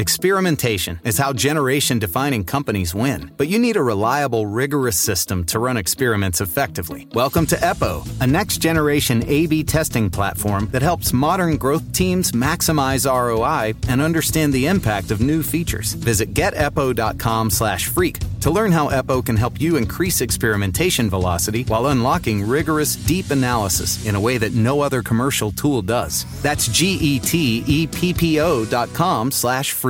Experimentation is how generation defining companies win, but you need a reliable, rigorous system to run experiments effectively. Welcome to Eppo, a next generation A B testing platform that helps modern growth teams maximize ROI and understand the impact of new features. Visit geteppo.com slash freak to learn how Eppo can help you increase experimentation velocity while unlocking rigorous, deep analysis in a way that no other commercial tool does. That's G E T E P P O dot com slash freak.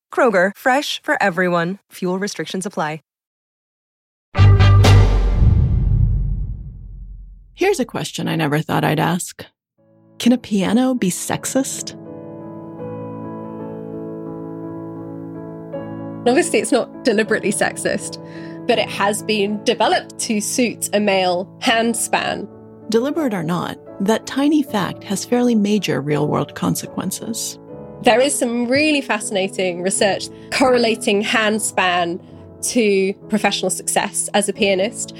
Kroger, fresh for everyone. Fuel restrictions apply. Here's a question I never thought I'd ask Can a piano be sexist? Obviously, it's not deliberately sexist, but it has been developed to suit a male handspan. Deliberate or not, that tiny fact has fairly major real world consequences. There is some really fascinating research correlating handspan to professional success as a pianist.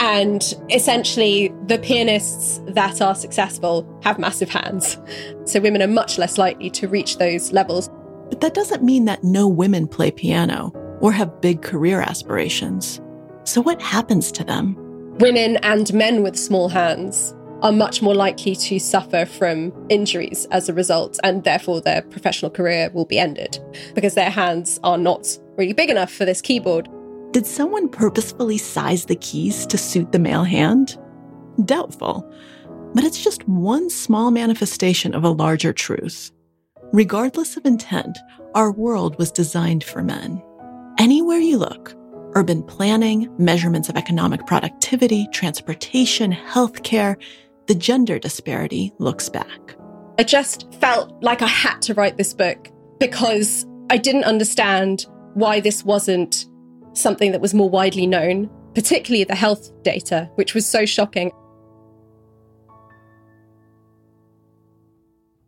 And essentially, the pianists that are successful have massive hands. So women are much less likely to reach those levels. But that doesn't mean that no women play piano or have big career aspirations. So what happens to them? Women and men with small hands are much more likely to suffer from injuries as a result, and therefore their professional career will be ended because their hands are not really big enough for this keyboard. Did someone purposefully size the keys to suit the male hand? Doubtful. But it's just one small manifestation of a larger truth. Regardless of intent, our world was designed for men. Anywhere you look, urban planning, measurements of economic productivity, transportation, healthcare, the gender disparity looks back. I just felt like I had to write this book because I didn't understand why this wasn't something that was more widely known, particularly the health data, which was so shocking.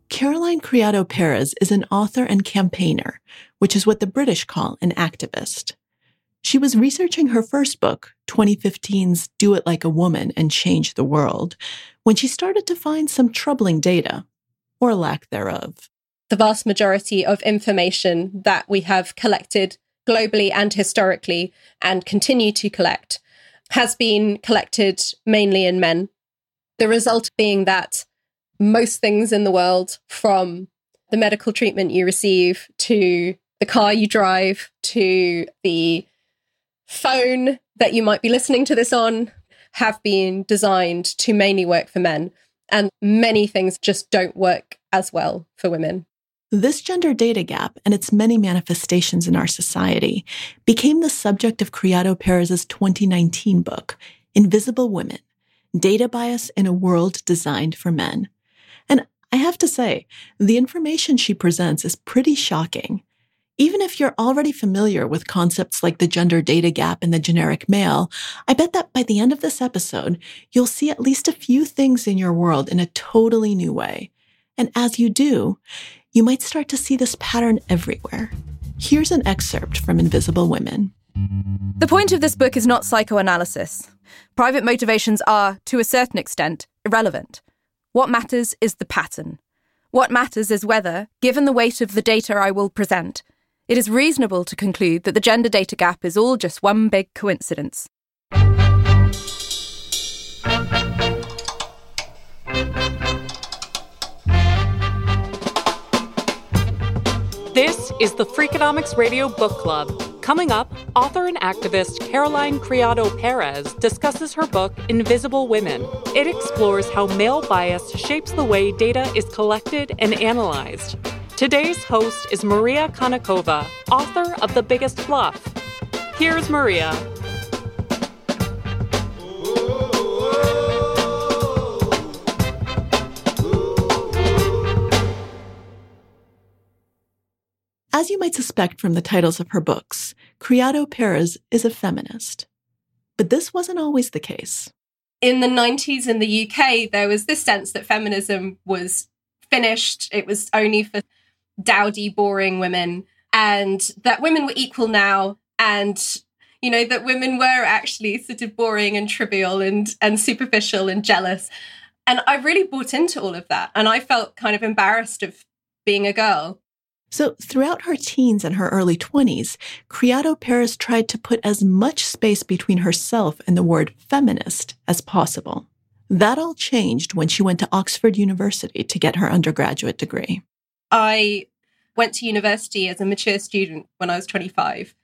Caroline Criado Perez is an author and campaigner, which is what the British call an activist. She was researching her first book, 2015's Do It Like a Woman and Change the World, when she started to find some troubling data, or lack thereof. The vast majority of information that we have collected globally and historically and continue to collect has been collected mainly in men. The result being that most things in the world, from the medical treatment you receive to the car you drive to the phone that you might be listening to this on, have been designed to mainly work for men. And many things just don't work as well for women. This gender data gap and its many manifestations in our society became the subject of Criado Perez's 2019 book, Invisible Women Data Bias in a World Designed for Men. And I have to say, the information she presents is pretty shocking. Even if you're already familiar with concepts like the gender data gap and the generic male, I bet that by the end of this episode, you'll see at least a few things in your world in a totally new way. And as you do, you might start to see this pattern everywhere. Here's an excerpt from Invisible Women. The point of this book is not psychoanalysis. Private motivations are, to a certain extent, irrelevant. What matters is the pattern. What matters is whether, given the weight of the data I will present, it is reasonable to conclude that the gender data gap is all just one big coincidence. This is the Freakonomics Radio Book Club. Coming up, author and activist Caroline Criado Perez discusses her book, Invisible Women. It explores how male bias shapes the way data is collected and analyzed. Today's host is Maria Konnikova, author of The Biggest Bluff. Here's Maria. As you might suspect from the titles of her books, Criado Perez is a feminist. But this wasn't always the case. In the 90s in the UK, there was this sense that feminism was finished, it was only for dowdy, boring women, and that women were equal now, and you know that women were actually sort of boring and trivial and and superficial and jealous. And I really bought into all of that, and I felt kind of embarrassed of being a girl. So, throughout her teens and her early 20s, Criado Perez tried to put as much space between herself and the word feminist as possible. That all changed when she went to Oxford University to get her undergraduate degree. I went to university as a mature student when I was 25.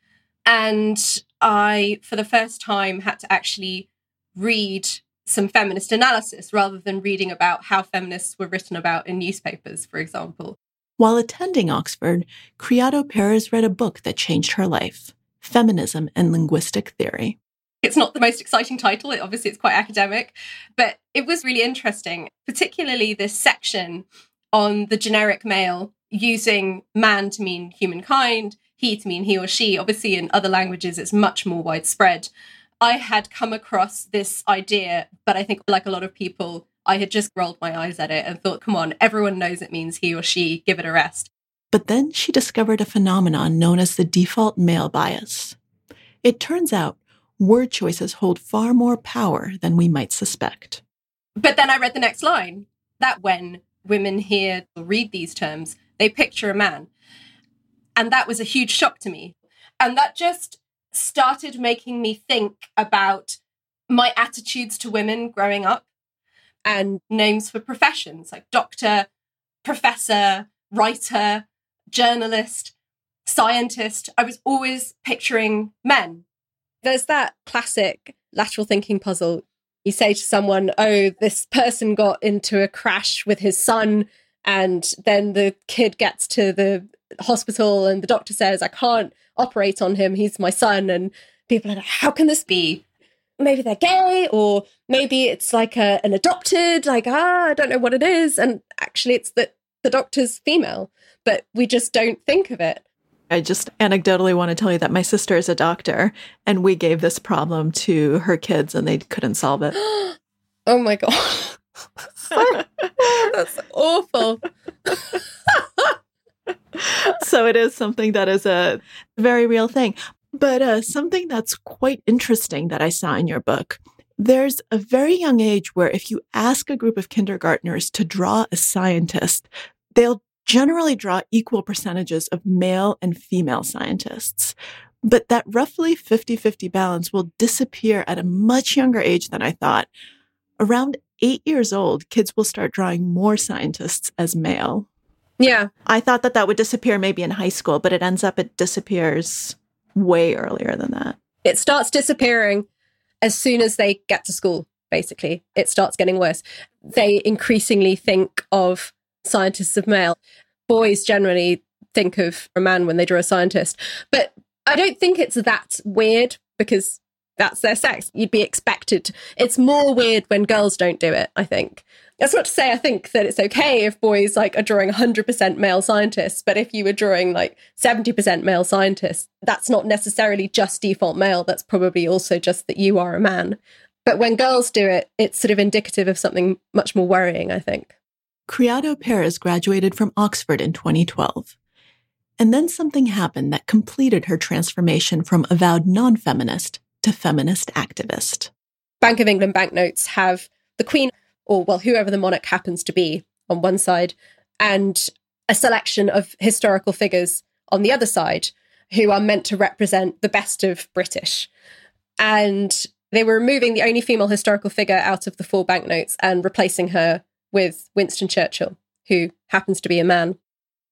And I, for the first time, had to actually read some feminist analysis rather than reading about how feminists were written about in newspapers, for example. While attending Oxford, Criado Perez read a book that changed her life Feminism and Linguistic Theory. It's not the most exciting title, it, obviously, it's quite academic, but it was really interesting, particularly this section on the generic male using man to mean humankind, he to mean he or she. Obviously, in other languages, it's much more widespread. I had come across this idea, but I think, like a lot of people, I had just rolled my eyes at it and thought, come on, everyone knows it means he or she, give it a rest. But then she discovered a phenomenon known as the default male bias. It turns out word choices hold far more power than we might suspect. But then I read the next line that when women hear or read these terms, they picture a man. And that was a huge shock to me. And that just started making me think about my attitudes to women growing up and names for professions like doctor, professor, writer, journalist, scientist. I was always picturing men. There's that classic lateral thinking puzzle. You say to someone, Oh, this person got into a crash with his son, and then the kid gets to the hospital, and the doctor says, I can't operate on him. He's my son. And people are like, How can this be? maybe they're gay or maybe it's like a, an adopted like ah i don't know what it is and actually it's that the doctor's female but we just don't think of it I just anecdotally want to tell you that my sister is a doctor and we gave this problem to her kids and they couldn't solve it. oh my God. That's awful. so it is something that is a very real thing. But uh, something that's quite interesting that I saw in your book there's a very young age where if you ask a group of kindergartners to draw a scientist, they'll generally draw equal percentages of male and female scientists. But that roughly 50 50 balance will disappear at a much younger age than I thought. Around eight years old, kids will start drawing more scientists as male. Yeah. I thought that that would disappear maybe in high school, but it ends up it disappears way earlier than that. It starts disappearing as soon as they get to school, basically. It starts getting worse. They increasingly think of scientists as male. Boys generally think of a man when they draw a scientist. But I don't think it's that weird because that's their sex. You'd be expected. It's more weird when girls don't do it, I think. That's not to say I think that it's okay if boys like are drawing 100% male scientists, but if you were drawing like 70% male scientists, that's not necessarily just default male. That's probably also just that you are a man. But when girls do it, it's sort of indicative of something much more worrying, I think. Criado Perez graduated from Oxford in 2012. And then something happened that completed her transformation from avowed non feminist to feminist activist. Bank of England banknotes have the Queen or well, whoever the monarch happens to be on one side, and a selection of historical figures on the other side who are meant to represent the best of British. And they were removing the only female historical figure out of the four banknotes and replacing her with Winston Churchill, who happens to be a man.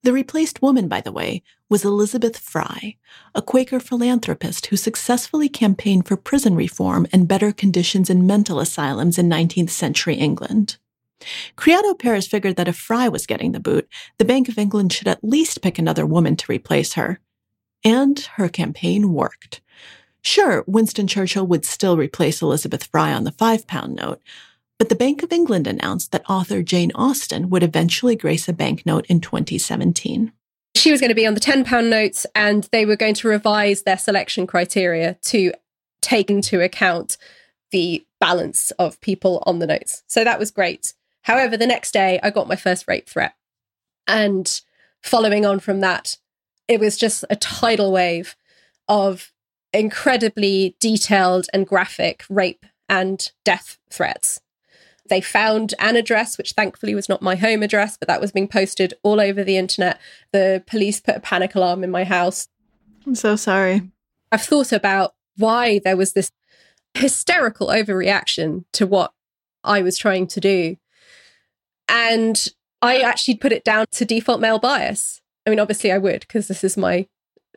The replaced woman, by the way, was Elizabeth Fry, a Quaker philanthropist who successfully campaigned for prison reform and better conditions in mental asylums in 19th century England. Criado Perez figured that if Fry was getting the boot, the Bank of England should at least pick another woman to replace her. And her campaign worked. Sure, Winston Churchill would still replace Elizabeth Fry on the five pound note, but the Bank of England announced that author Jane Austen would eventually grace a banknote in 2017. She was going to be on the £10 notes and they were going to revise their selection criteria to take into account the balance of people on the notes. So that was great. However, the next day I got my first rape threat. And following on from that, it was just a tidal wave of incredibly detailed and graphic rape and death threats. They found an address, which thankfully was not my home address, but that was being posted all over the internet. The police put a panic alarm in my house. I'm so sorry. I've thought about why there was this hysterical overreaction to what I was trying to do. And I actually put it down to default male bias. I mean, obviously, I would because this is my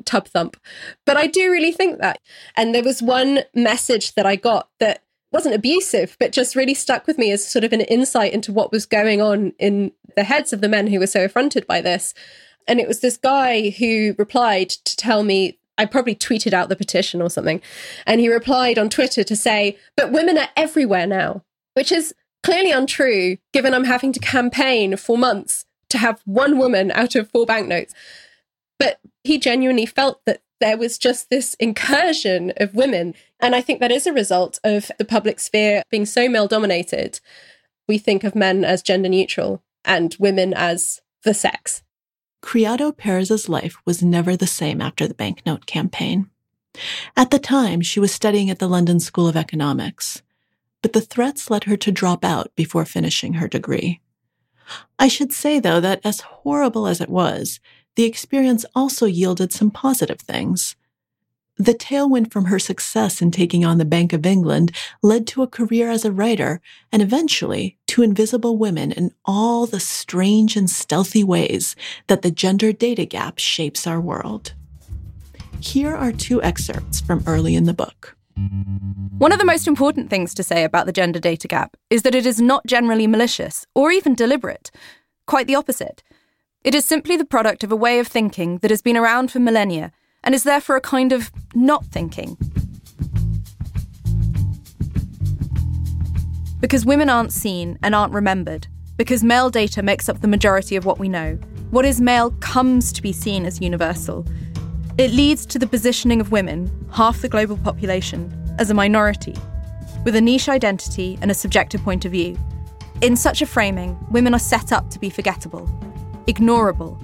tub thump. But I do really think that. And there was one message that I got that wasn't abusive, but just really stuck with me as sort of an insight into what was going on in the heads of the men who were so affronted by this. And it was this guy who replied to tell me, I probably tweeted out the petition or something. And he replied on Twitter to say, but women are everywhere now, which is clearly untrue, given I'm having to campaign for months to have one woman out of four banknotes. But he genuinely felt that there was just this incursion of women. And I think that is a result of the public sphere being so male dominated. We think of men as gender neutral and women as the sex. Criado Perez's life was never the same after the banknote campaign. At the time, she was studying at the London School of Economics, but the threats led her to drop out before finishing her degree. I should say, though, that as horrible as it was, the experience also yielded some positive things. The tailwind from her success in taking on the Bank of England led to a career as a writer and eventually to invisible women in all the strange and stealthy ways that the gender data gap shapes our world. Here are two excerpts from early in the book. One of the most important things to say about the gender data gap is that it is not generally malicious or even deliberate. Quite the opposite. It is simply the product of a way of thinking that has been around for millennia and is therefore a kind of not thinking. Because women aren't seen and aren't remembered, because male data makes up the majority of what we know, what is male comes to be seen as universal. It leads to the positioning of women, half the global population, as a minority, with a niche identity and a subjective point of view. In such a framing, women are set up to be forgettable, ignorable,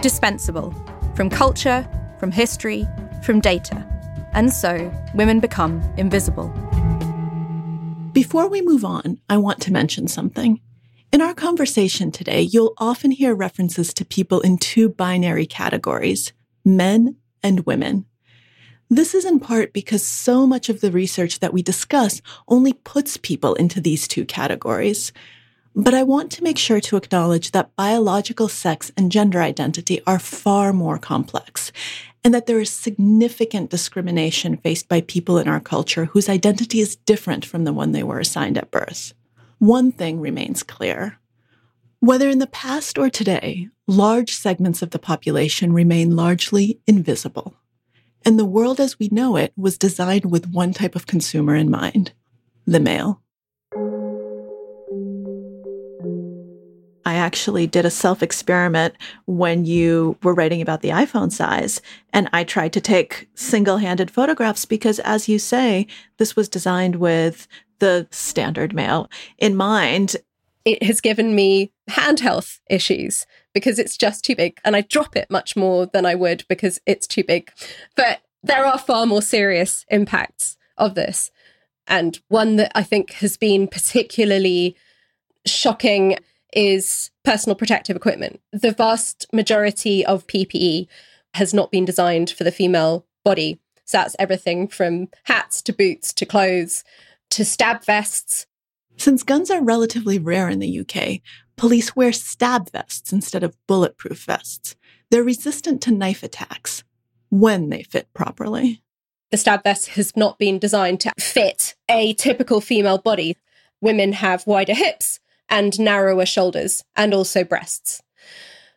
dispensable from culture, from history, from data. And so women become invisible. Before we move on, I want to mention something. In our conversation today, you'll often hear references to people in two binary categories men and women. This is in part because so much of the research that we discuss only puts people into these two categories. But I want to make sure to acknowledge that biological sex and gender identity are far more complex and that there is significant discrimination faced by people in our culture whose identity is different from the one they were assigned at birth. One thing remains clear. Whether in the past or today, large segments of the population remain largely invisible. And the world as we know it was designed with one type of consumer in mind the male. Actually did a self experiment when you were writing about the iPhone size. And I tried to take single handed photographs because, as you say, this was designed with the standard male in mind. It has given me hand health issues because it's just too big. And I drop it much more than I would because it's too big. But there are far more serious impacts of this. And one that I think has been particularly shocking is personal protective equipment. The vast majority of PPE has not been designed for the female body. So that's everything from hats to boots to clothes to stab vests. Since guns are relatively rare in the UK, police wear stab vests instead of bulletproof vests. They're resistant to knife attacks when they fit properly. The stab vest has not been designed to fit a typical female body. Women have wider hips, and narrower shoulders and also breasts.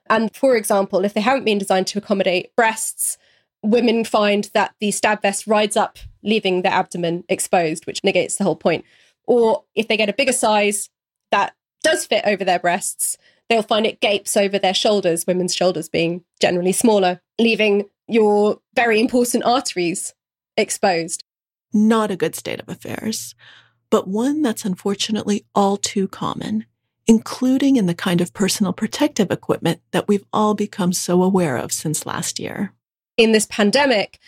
And for example, if they haven't been designed to accommodate breasts, women find that the stab vest rides up, leaving their abdomen exposed, which negates the whole point. Or if they get a bigger size that does fit over their breasts, they'll find it gapes over their shoulders, women's shoulders being generally smaller, leaving your very important arteries exposed. Not a good state of affairs, but one that's unfortunately all too common, including in the kind of personal protective equipment that we've all become so aware of since last year. In this pandemic,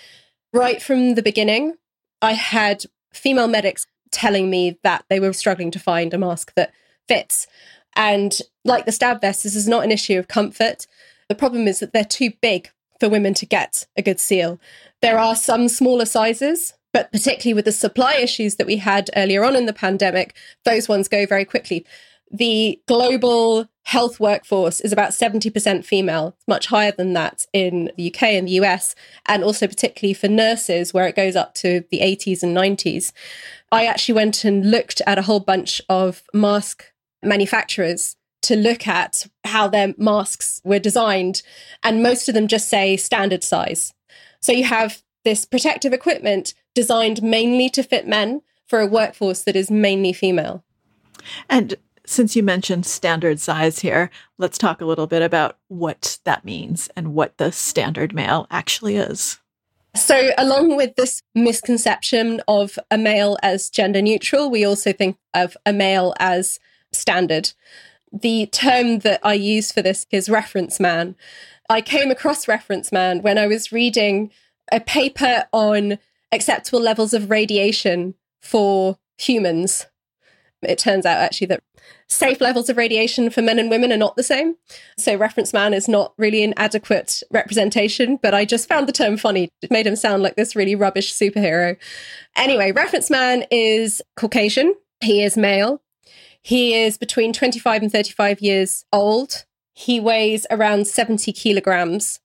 right from the beginning, I had female medics telling me that they were struggling to find a mask that fits. And like the stab vest, this is not an issue of comfort. The problem is that they're too big for women to get a good seal. There are some smaller sizes, but particularly with the supply issues that we had earlier on in the pandemic, those ones go very quickly. The global health workforce is about 70% female, much higher than that in the UK and the US, and also particularly for nurses, where it goes up to the 80s and 90s. I actually went and looked at a whole bunch of mask manufacturers to look at how their masks were designed, and most of them just say standard size. So you have this protective equipment designed mainly to fit men for a workforce that is mainly female. And since you mentioned standard size here, let's talk a little bit about what that means and what the standard male actually is. So, along with this misconception of a male as gender neutral, we also think of a male as standard. The term that I use for this is reference man. I came across reference man when I was reading a paper on acceptable levels of radiation for humans. It turns out actually that safe levels of radiation for men and women are not the same. So, reference man is not really an adequate representation, but I just found the term funny. It made him sound like this really rubbish superhero. Anyway, reference man is Caucasian, he is male, he is between 25 and 35 years old. He weighs around 70 kilograms,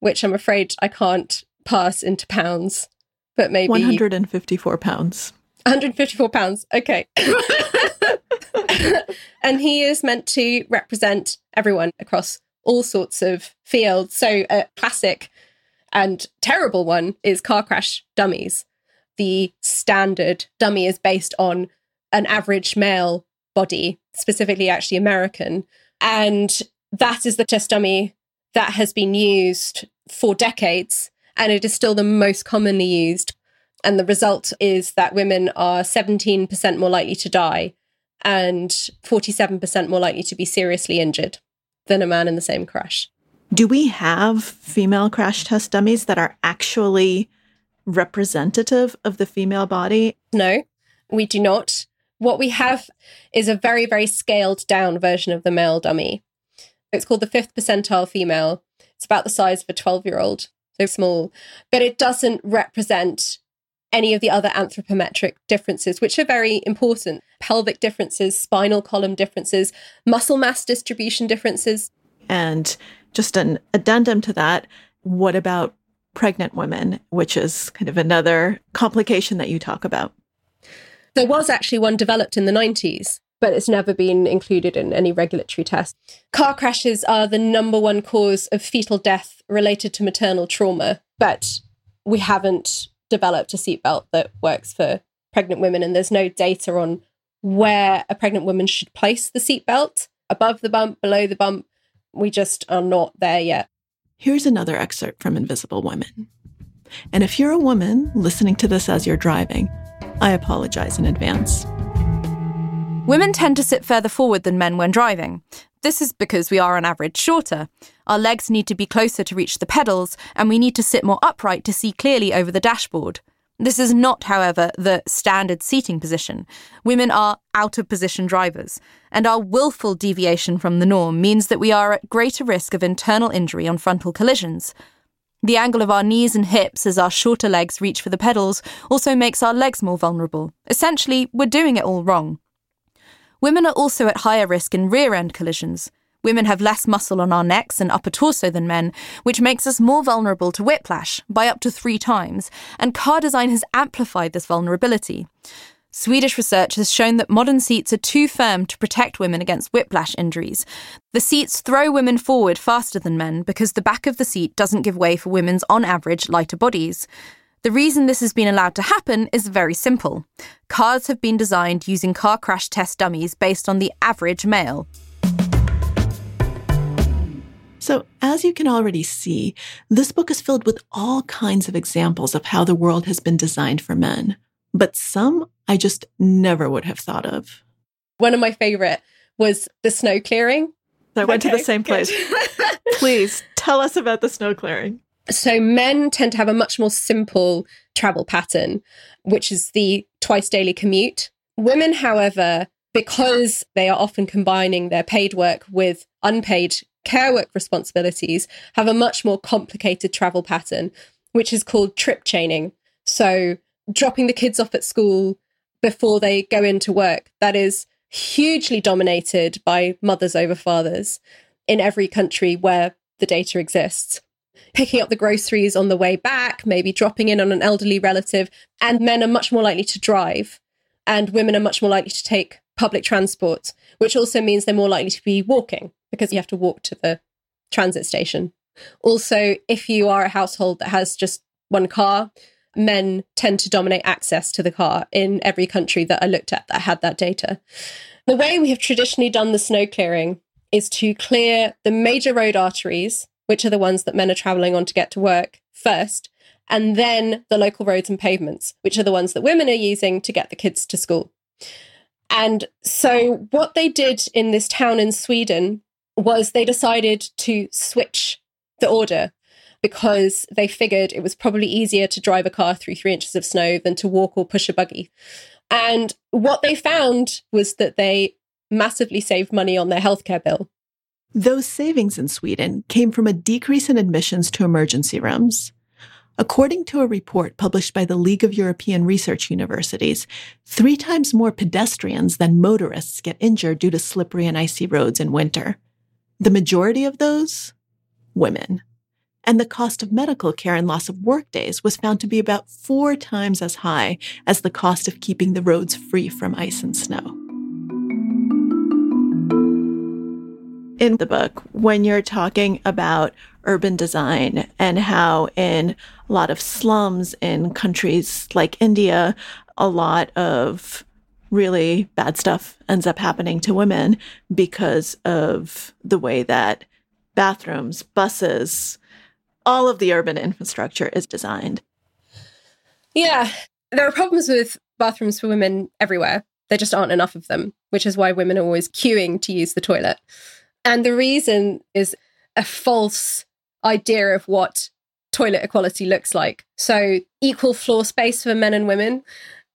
which I'm afraid I can't pass into pounds, but maybe 154 pounds. 154 pounds. Okay. and he is meant to represent everyone across all sorts of fields. So, a classic and terrible one is car crash dummies. The standard dummy is based on an average male body, specifically actually American. And that is the test dummy that has been used for decades. And it is still the most commonly used. And the result is that women are 17% more likely to die and 47% more likely to be seriously injured than a man in the same crash. Do we have female crash test dummies that are actually representative of the female body? No, we do not. What we have is a very, very scaled down version of the male dummy. It's called the fifth percentile female. It's about the size of a 12 year old, so small, but it doesn't represent any of the other anthropometric differences, which are very important pelvic differences, spinal column differences, muscle mass distribution differences. And just an addendum to that, what about pregnant women, which is kind of another complication that you talk about? There was actually one developed in the 90s, but it's never been included in any regulatory test. Car crashes are the number one cause of fetal death related to maternal trauma, but we haven't developed a seatbelt that works for pregnant women, and there's no data on where a pregnant woman should place the seatbelt above the bump, below the bump. We just are not there yet. Here's another excerpt from Invisible Women. And if you're a woman listening to this as you're driving, I apologize in advance. Women tend to sit further forward than men when driving. This is because we are on average shorter. Our legs need to be closer to reach the pedals, and we need to sit more upright to see clearly over the dashboard. This is not, however, the standard seating position. Women are out of position drivers, and our willful deviation from the norm means that we are at greater risk of internal injury on frontal collisions. The angle of our knees and hips as our shorter legs reach for the pedals also makes our legs more vulnerable. Essentially, we're doing it all wrong. Women are also at higher risk in rear end collisions. Women have less muscle on our necks and upper torso than men, which makes us more vulnerable to whiplash by up to three times, and car design has amplified this vulnerability. Swedish research has shown that modern seats are too firm to protect women against whiplash injuries. The seats throw women forward faster than men because the back of the seat doesn't give way for women's, on average, lighter bodies. The reason this has been allowed to happen is very simple. Cars have been designed using car crash test dummies based on the average male. So, as you can already see, this book is filled with all kinds of examples of how the world has been designed for men, but some I just never would have thought of. One of my favorite was the snow clearing. I went okay, to the same place. Please tell us about the snow clearing. So, men tend to have a much more simple travel pattern, which is the twice daily commute. Women, however, because they are often combining their paid work with unpaid care work responsibilities have a much more complicated travel pattern, which is called trip chaining. So, dropping the kids off at school before they go into work, that is hugely dominated by mothers over fathers in every country where the data exists. Picking up the groceries on the way back, maybe dropping in on an elderly relative, and men are much more likely to drive, and women are much more likely to take public transport, which also means they're more likely to be walking because you have to walk to the transit station. Also, if you are a household that has just one car, men tend to dominate access to the car in every country that I looked at that had that data. The way we have traditionally done the snow clearing is to clear the major road arteries, which are the ones that men are traveling on to get to work first, and then the local roads and pavements, which are the ones that women are using to get the kids to school. And so, what they did in this town in Sweden was they decided to switch the order because they figured it was probably easier to drive a car through three inches of snow than to walk or push a buggy. And what they found was that they massively saved money on their healthcare bill. Those savings in Sweden came from a decrease in admissions to emergency rooms. According to a report published by the League of European Research Universities, three times more pedestrians than motorists get injured due to slippery and icy roads in winter. The majority of those? Women. And the cost of medical care and loss of workdays was found to be about four times as high as the cost of keeping the roads free from ice and snow. In the book when you're talking about urban design and how in a lot of slums in countries like India, a lot of really bad stuff ends up happening to women because of the way that bathrooms, buses, all of the urban infrastructure is designed. Yeah, there are problems with bathrooms for women everywhere. There just aren't enough of them, which is why women are always queuing to use the toilet. And the reason is a false idea of what toilet equality looks like. So, equal floor space for men and women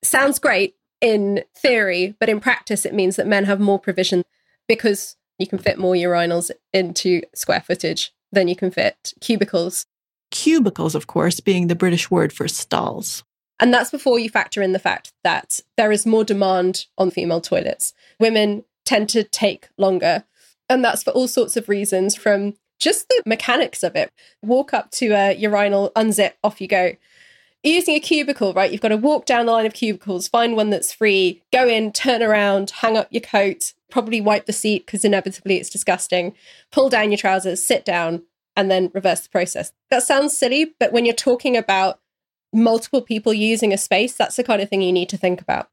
sounds great in theory, but in practice, it means that men have more provision because you can fit more urinals into square footage than you can fit cubicles. Cubicles, of course, being the British word for stalls. And that's before you factor in the fact that there is more demand on female toilets. Women tend to take longer and that's for all sorts of reasons from just the mechanics of it. Walk up to uh, a urinal, unzip, off you go. Using a cubicle, right? You've got to walk down the line of cubicles, find one that's free, go in, turn around, hang up your coat, probably wipe the seat because inevitably it's disgusting, pull down your trousers, sit down, and then reverse the process. That sounds silly, but when you're talking about multiple people using a space, that's the kind of thing you need to think about.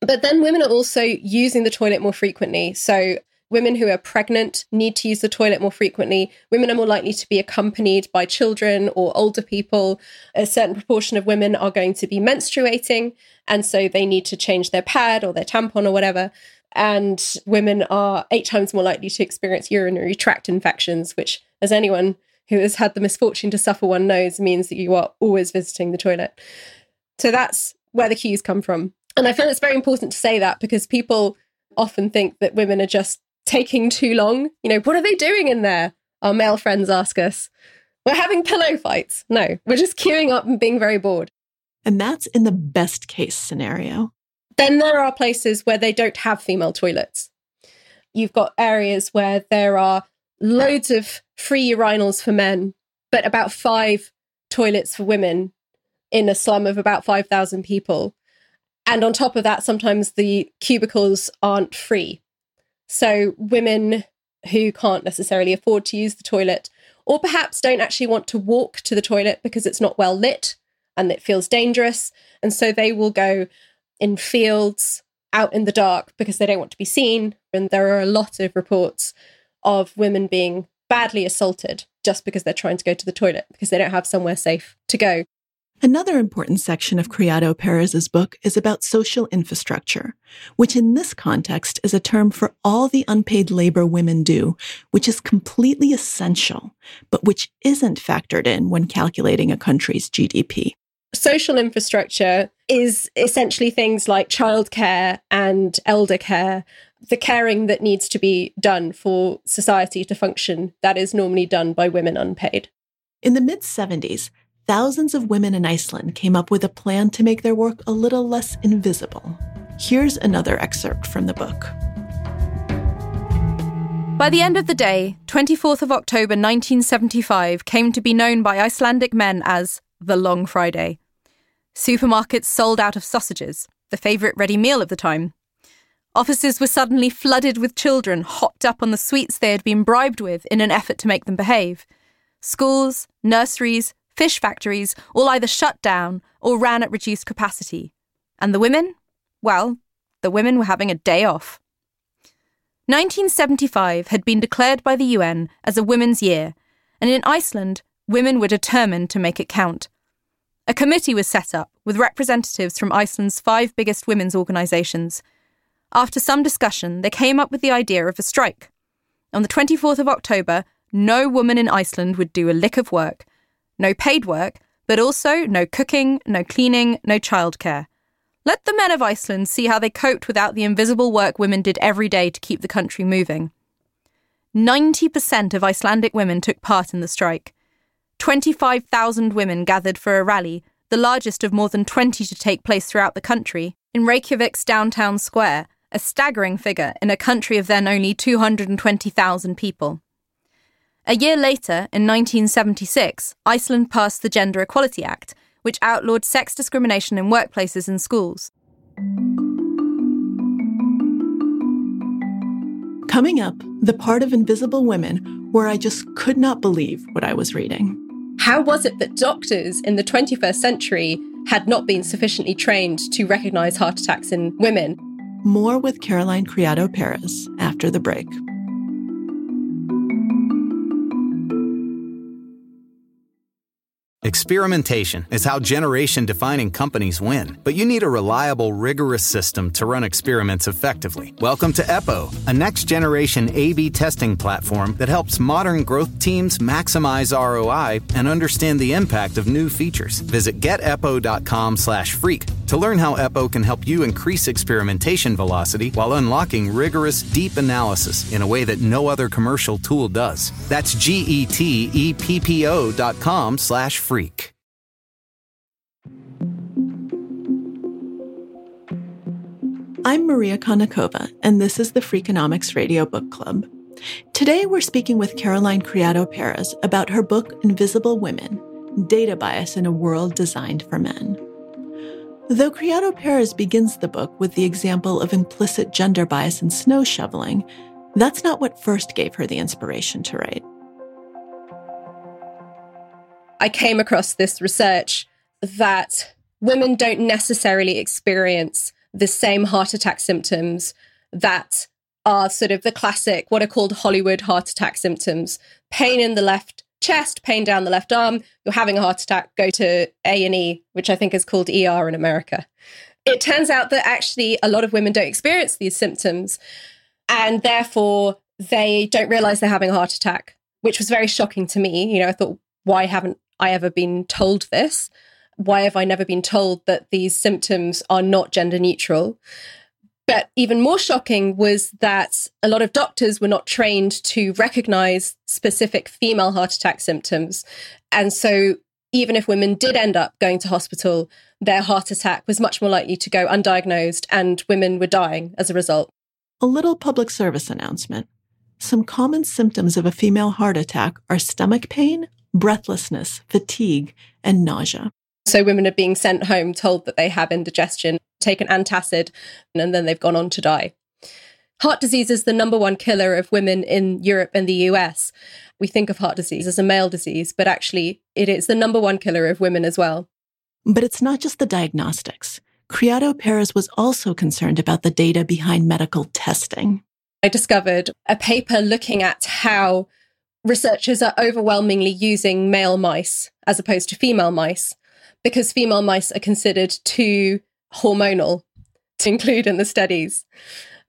But then women are also using the toilet more frequently. So Women who are pregnant need to use the toilet more frequently. Women are more likely to be accompanied by children or older people. A certain proportion of women are going to be menstruating, and so they need to change their pad or their tampon or whatever. And women are eight times more likely to experience urinary tract infections, which, as anyone who has had the misfortune to suffer one knows, means that you are always visiting the toilet. So that's where the queues come from. And I feel it's very important to say that because people often think that women are just taking too long. You know, what are they doing in there? Our male friends ask us. We're having pillow fights. No, we're just queuing up and being very bored. And that's in the best case scenario. Then there are places where they don't have female toilets. You've got areas where there are loads of free urinals for men, but about five toilets for women in a slum of about 5,000 people. And on top of that, sometimes the cubicles aren't free. So, women who can't necessarily afford to use the toilet, or perhaps don't actually want to walk to the toilet because it's not well lit and it feels dangerous. And so they will go in fields out in the dark because they don't want to be seen. And there are a lot of reports of women being badly assaulted just because they're trying to go to the toilet because they don't have somewhere safe to go. Another important section of Criado Perez's book is about social infrastructure, which in this context is a term for all the unpaid labor women do, which is completely essential, but which isn't factored in when calculating a country's GDP. Social infrastructure is essentially things like childcare and elder care, the caring that needs to be done for society to function that is normally done by women unpaid. In the mid 70s, thousands of women in Iceland came up with a plan to make their work a little less invisible. Here's another excerpt from the book. By the end of the day, 24th of October 1975 came to be known by Icelandic men as the Long Friday. Supermarkets sold out of sausages, the favourite ready meal of the time. Offices were suddenly flooded with children hopped up on the sweets they had been bribed with in an effort to make them behave. Schools, nurseries, Fish factories all either shut down or ran at reduced capacity. And the women? Well, the women were having a day off. 1975 had been declared by the UN as a Women's Year, and in Iceland, women were determined to make it count. A committee was set up with representatives from Iceland's five biggest women's organisations. After some discussion, they came up with the idea of a strike. On the 24th of October, no woman in Iceland would do a lick of work, no paid work, but also no cooking, no cleaning, no childcare. Let the men of Iceland see how they coped without the invisible work women did every day to keep the country moving. 90% of Icelandic women took part in the strike. 25,000 women gathered for a rally, the largest of more than 20 to take place throughout the country, in Reykjavik's downtown square, a staggering figure in a country of then only 220,000 people. A year later, in 1976, Iceland passed the Gender Equality Act, which outlawed sex discrimination in workplaces and schools. Coming up, the part of Invisible Women where I just could not believe what I was reading. How was it that doctors in the 21st century had not been sufficiently trained to recognize heart attacks in women? More with Caroline Criado Perez after the break. Experimentation is how generation defining companies win, but you need a reliable, rigorous system to run experiments effectively. Welcome to Eppo, a next generation A B testing platform that helps modern growth teams maximize ROI and understand the impact of new features. Visit geteppo.com slash freak to learn how Eppo can help you increase experimentation velocity while unlocking rigorous, deep analysis in a way that no other commercial tool does. That's G E T E P P O dot com slash freak. I'm Maria Konnikova, and this is the Freakonomics Radio Book Club. Today we're speaking with Caroline Criado Perez about her book Invisible Women Data Bias in a World Designed for Men. Though Criado Perez begins the book with the example of implicit gender bias in snow shoveling, that's not what first gave her the inspiration to write. I came across this research that women don't necessarily experience the same heart attack symptoms that are sort of the classic, what are called Hollywood heart attack symptoms pain in the left chest, pain down the left arm, you're having a heart attack, go to A&E, which I think is called ER in America. It turns out that actually a lot of women don't experience these symptoms and therefore they don't realize they're having a heart attack, which was very shocking to me. You know, I thought, why haven't I ever been told this? Why have I never been told that these symptoms are not gender neutral? But even more shocking was that a lot of doctors were not trained to recognize specific female heart attack symptoms. And so, even if women did end up going to hospital, their heart attack was much more likely to go undiagnosed, and women were dying as a result. A little public service announcement. Some common symptoms of a female heart attack are stomach pain, breathlessness, fatigue, and nausea. So women are being sent home told that they have indigestion, taken antacid, and then they've gone on to die. Heart disease is the number one killer of women in Europe and the US. We think of heart disease as a male disease, but actually it is the number one killer of women as well. But it's not just the diagnostics. Criado Perez was also concerned about the data behind medical testing. I discovered a paper looking at how researchers are overwhelmingly using male mice as opposed to female mice because female mice are considered too hormonal to include in the studies,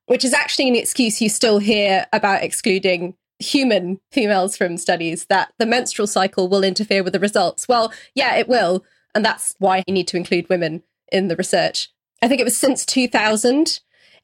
which is actually an excuse you still hear about excluding human females from studies that the menstrual cycle will interfere with the results. Well, yeah, it will. And that's why you need to include women in the research. I think it was since 2000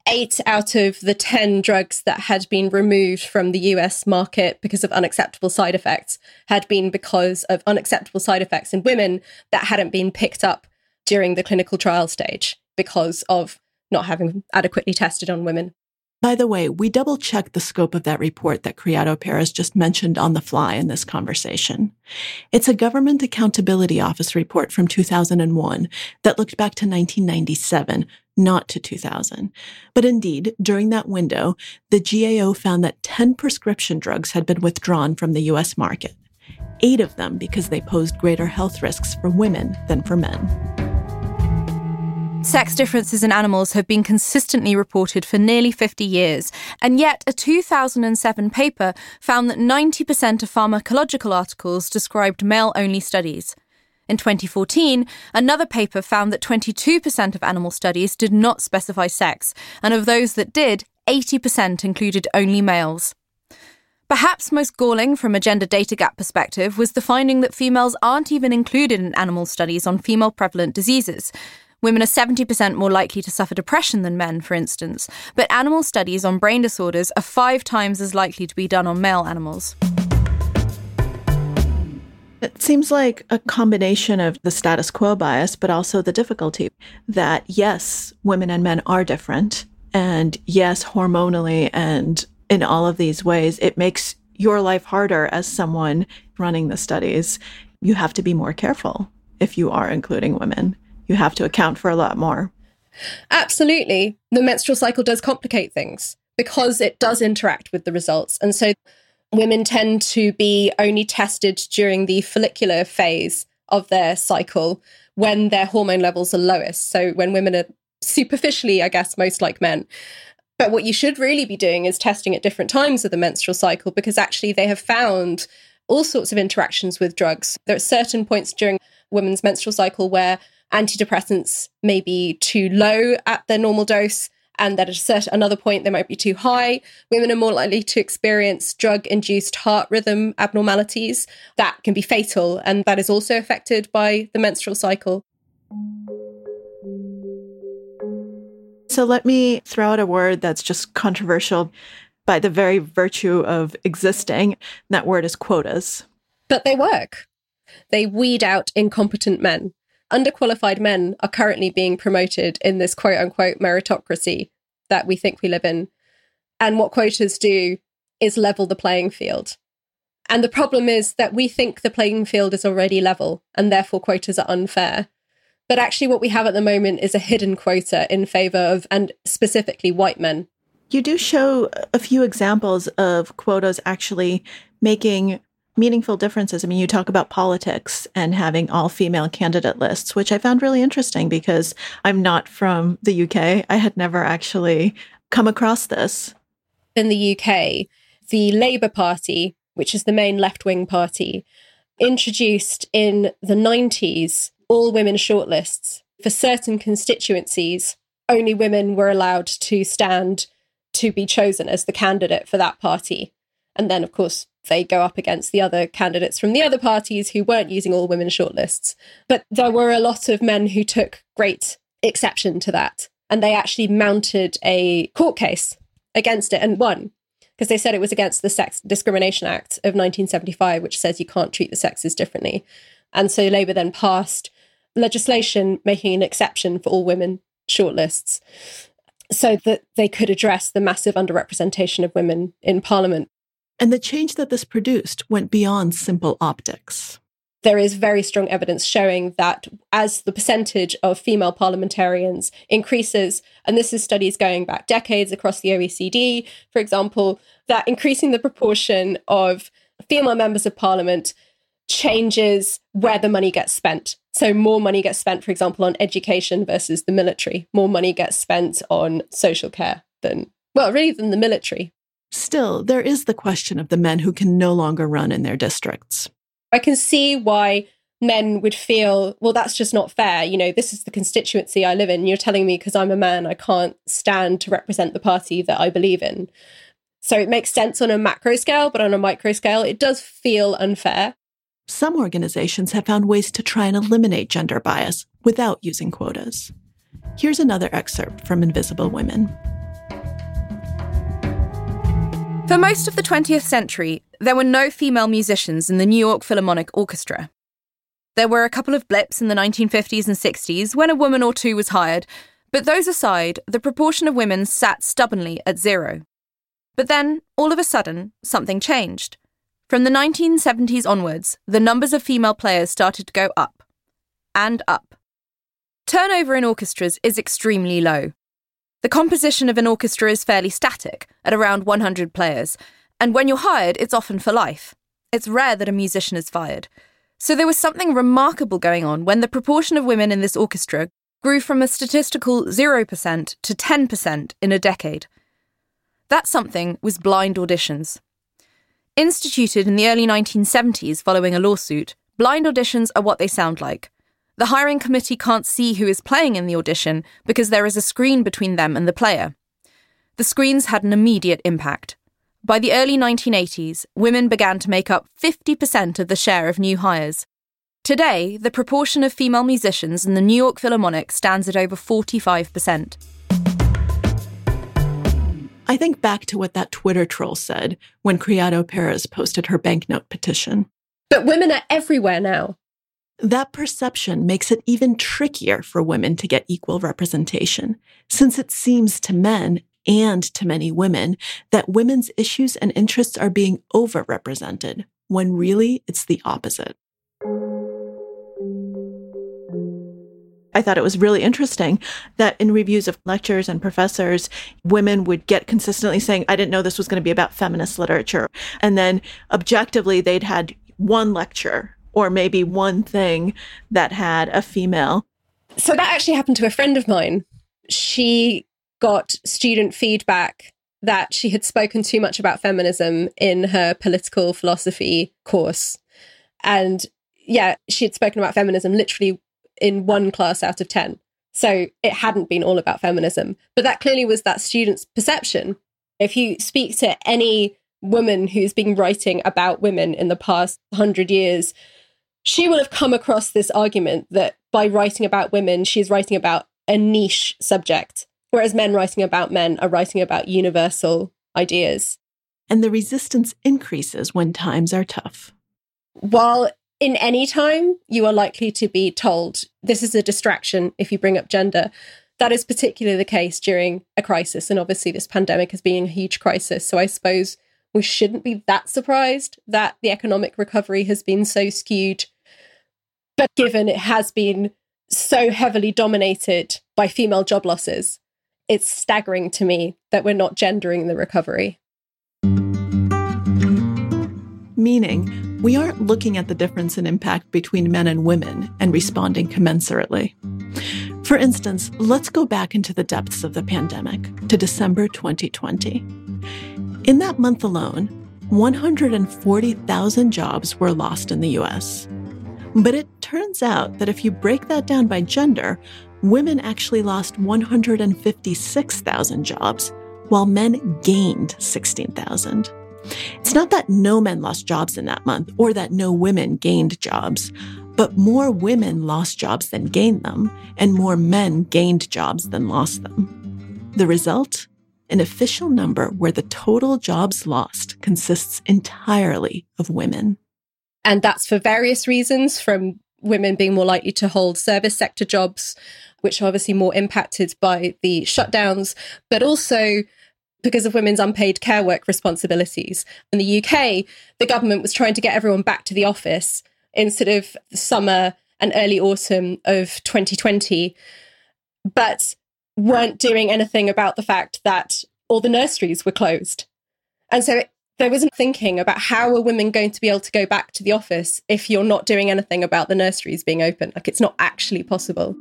eight out of the 10 drugs that had been removed from the US market because of unacceptable side effects had been because of unacceptable side effects in women that hadn't been picked up during the clinical trial stage because of not having adequately tested on women. By the way, we double checked the scope of that report that Criado Perez just mentioned on the fly in this conversation. It's a Government Accountability Office report from 2001 that looked back to 1997, not to 2000. But indeed, during that window, the GAO found that 10 prescription drugs had been withdrawn from the US market. Eight of them because they posed greater health risks for women than for men. Sex differences in animals have been consistently reported for nearly 50 years, and yet a 2007 paper found that 90% of pharmacological articles described male only studies. In 2014, another paper found that 22% of animal studies did not specify sex, and of those that did, 80% included only males. Perhaps most galling from a gender data gap perspective was the finding that females aren't even included in animal studies on female prevalent diseases, Women are 70% more likely to suffer depression than men, for instance, but animal studies on brain disorders are five times as likely to be done on male animals. It seems like a combination of the status quo bias, but also the difficulty that yes, women and men are different. And yes, hormonally and in all of these ways, it makes your life harder as someone running the studies. You have to be more careful if you are including women you have to account for a lot more. Absolutely. The menstrual cycle does complicate things because it does interact with the results. And so women tend to be only tested during the follicular phase of their cycle when their hormone levels are lowest. So when women are superficially, I guess, most like men. But what you should really be doing is testing at different times of the menstrual cycle because actually they have found all sorts of interactions with drugs. There are certain points during women's menstrual cycle where antidepressants may be too low at their normal dose and that at a certain another point they might be too high. Women are more likely to experience drug-induced heart rhythm abnormalities that can be fatal, and that is also affected by the menstrual cycle. So let me throw out a word that's just controversial by the very virtue of existing. That word is quotas. But they work. They weed out incompetent men underqualified men are currently being promoted in this quote unquote meritocracy that we think we live in. And what quotas do is level the playing field. And the problem is that we think the playing field is already level and therefore quotas are unfair. But actually, what we have at the moment is a hidden quota in favor of, and specifically, white men. You do show a few examples of quotas actually making meaningful differences. I mean, you talk about politics and having all female candidate lists, which I found really interesting because I'm not from the UK. I had never actually come across this. In the UK, the Labour Party, which is the main left wing party, introduced in the 90s all women shortlists. For certain constituencies, only women were allowed to stand to be chosen as the candidate for that party. And then, of course, they go up against the other candidates from the other parties who weren't using all women shortlists. But there were a lot of men who took great exception to that. And they actually mounted a court case against it and won because they said it was against the Sex Discrimination Act of 1975, which says you can't treat the sexes differently. And so Labour then passed legislation making an exception for all women shortlists so that they could address the massive underrepresentation of women in Parliament. And the change that this produced went beyond simple optics. There is very strong evidence showing that as the percentage of female parliamentarians increases, and this is studies going back decades across the OECD, for example, that increasing the proportion of female members of parliament changes where the money gets spent. So, more money gets spent, for example, on education versus the military. More money gets spent on social care than, well, really, than the military. Still, there is the question of the men who can no longer run in their districts. I can see why men would feel, well, that's just not fair. You know, this is the constituency I live in. You're telling me because I'm a man, I can't stand to represent the party that I believe in. So it makes sense on a macro scale, but on a micro scale, it does feel unfair. Some organizations have found ways to try and eliminate gender bias without using quotas. Here's another excerpt from Invisible Women. For most of the 20th century, there were no female musicians in the New York Philharmonic Orchestra. There were a couple of blips in the 1950s and 60s when a woman or two was hired, but those aside, the proportion of women sat stubbornly at zero. But then, all of a sudden, something changed. From the 1970s onwards, the numbers of female players started to go up. And up. Turnover in orchestras is extremely low. The composition of an orchestra is fairly static, at around 100 players, and when you're hired, it's often for life. It's rare that a musician is fired. So there was something remarkable going on when the proportion of women in this orchestra grew from a statistical 0% to 10% in a decade. That something was blind auditions. Instituted in the early 1970s following a lawsuit, blind auditions are what they sound like the hiring committee can't see who is playing in the audition because there is a screen between them and the player. The screens had an immediate impact. By the early 1980s, women began to make up 50% of the share of new hires. Today, the proportion of female musicians in the New York Philharmonic stands at over 45%. I think back to what that Twitter troll said when Criado Perez posted her banknote petition. But women are everywhere now. That perception makes it even trickier for women to get equal representation, since it seems to men and to many women that women's issues and interests are being overrepresented, when really it's the opposite. I thought it was really interesting that in reviews of lectures and professors, women would get consistently saying, I didn't know this was going to be about feminist literature. And then objectively, they'd had one lecture or maybe one thing that had a female. So that actually happened to a friend of mine. She got student feedback that she had spoken too much about feminism in her political philosophy course. And yeah, she had spoken about feminism literally in one class out of 10. So it hadn't been all about feminism. But that clearly was that student's perception. If you speak to any woman who's been writing about women in the past 100 years, she will have come across this argument that by writing about women, she's writing about a niche subject, whereas men writing about men are writing about universal ideas. And the resistance increases when times are tough. While in any time you are likely to be told this is a distraction if you bring up gender, that is particularly the case during a crisis. And obviously, this pandemic has been a huge crisis. So I suppose we shouldn't be that surprised that the economic recovery has been so skewed but given it has been so heavily dominated by female job losses, it's staggering to me that we're not gendering the recovery. Meaning, we aren't looking at the difference in impact between men and women and responding commensurately. For instance, let's go back into the depths of the pandemic to December 2020. In that month alone, 140,000 jobs were lost in the US. But it turns out that if you break that down by gender, women actually lost 156,000 jobs, while men gained 16,000. It's not that no men lost jobs in that month or that no women gained jobs, but more women lost jobs than gained them, and more men gained jobs than lost them. The result? An official number where the total jobs lost consists entirely of women. And that's for various reasons from women being more likely to hold service sector jobs, which are obviously more impacted by the shutdowns, but also because of women's unpaid care work responsibilities. In the UK, the government was trying to get everyone back to the office instead of the summer and early autumn of 2020, but weren't doing anything about the fact that all the nurseries were closed. And so there wasn't thinking about how are women going to be able to go back to the office if you're not doing anything about the nurseries being open. Like it's not actually possible.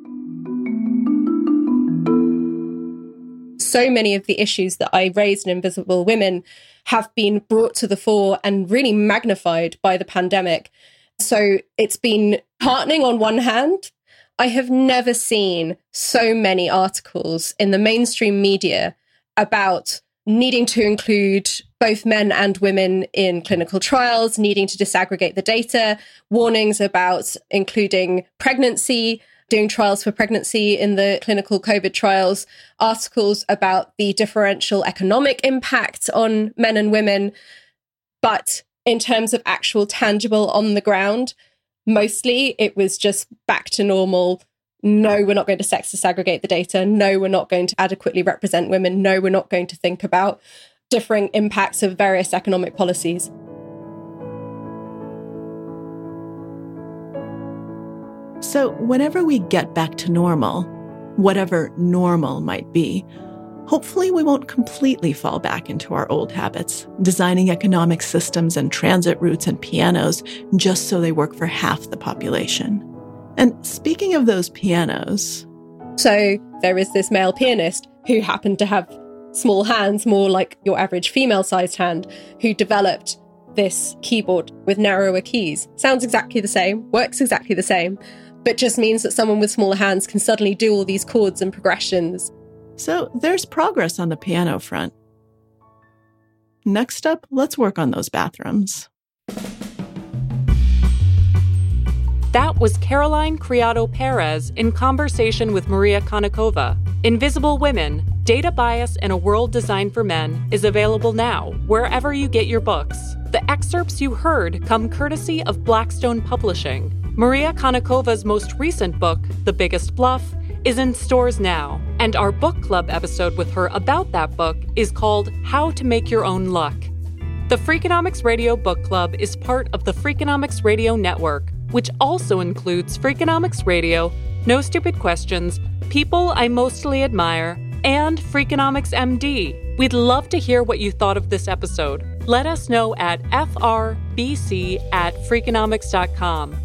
so many of the issues that I raised in Invisible Women have been brought to the fore and really magnified by the pandemic. So it's been heartening on one hand. I have never seen so many articles in the mainstream media about needing to include both men and women in clinical trials, needing to disaggregate the data, warnings about including pregnancy, doing trials for pregnancy in the clinical COVID trials, articles about the differential economic impact on men and women. But in terms of actual tangible on the ground, mostly it was just back to normal. No, we're not going to sex disaggregate the data. No, we're not going to adequately represent women. No, we're not going to think about differing impacts of various economic policies. So, whenever we get back to normal, whatever normal might be, hopefully we won't completely fall back into our old habits, designing economic systems and transit routes and pianos just so they work for half the population. And speaking of those pianos. So, there is this male pianist who happened to have small hands, more like your average female sized hand, who developed this keyboard with narrower keys. Sounds exactly the same, works exactly the same, but just means that someone with smaller hands can suddenly do all these chords and progressions. So there's progress on the piano front. Next up, let's work on those bathrooms. That was Caroline Criado Perez in conversation with Maria Konnikova. Invisible Women Data Bias in a World Designed for Men is available now wherever you get your books. The excerpts you heard come courtesy of Blackstone Publishing. Maria Konnikova's most recent book, The Biggest Bluff, is in stores now, and our book club episode with her about that book is called How to Make Your Own Luck. The Freakonomics Radio Book Club is part of the Freakonomics Radio Network, which also includes Freakonomics Radio, No Stupid Questions, People I Mostly Admire, and Freakonomics MD. We'd love to hear what you thought of this episode. Let us know at frbc at freakonomics.com.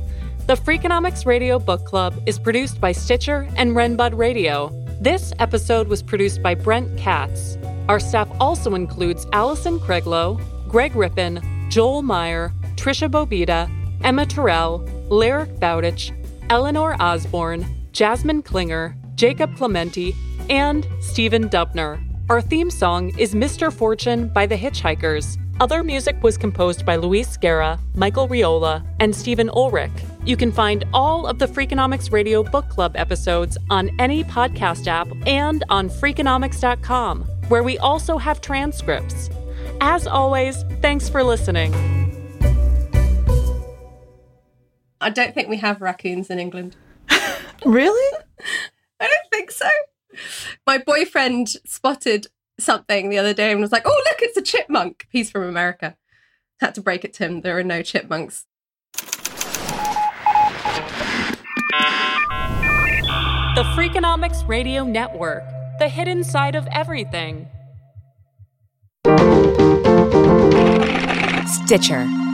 The Freakonomics Radio Book Club is produced by Stitcher and Renbud Radio. This episode was produced by Brent Katz. Our staff also includes Allison Craiglow, Greg Rippin, Joel Meyer, Tricia Bobeda, Emma Tyrrell, Lyric Bowditch, Eleanor Osborne, Jasmin Klinger, Jacob Clemente, and Stephen Dubner. Our theme song is Mr. Fortune by the Hitchhikers. Other music was composed by Luis Guerra, Michael Riola, and Stephen Ulrich. You can find all of the Freakonomics Radio Book Club episodes on any podcast app and on Freakonomics.com, where we also have transcripts. As always, thanks for listening. I don't think we have raccoons in England. really? I don't think so. My boyfriend spotted something the other day and was like, oh, look, it's a chipmunk. He's from America. Had to break it to him. There are no chipmunks. The Freakonomics Radio Network, the hidden side of everything. Stitcher.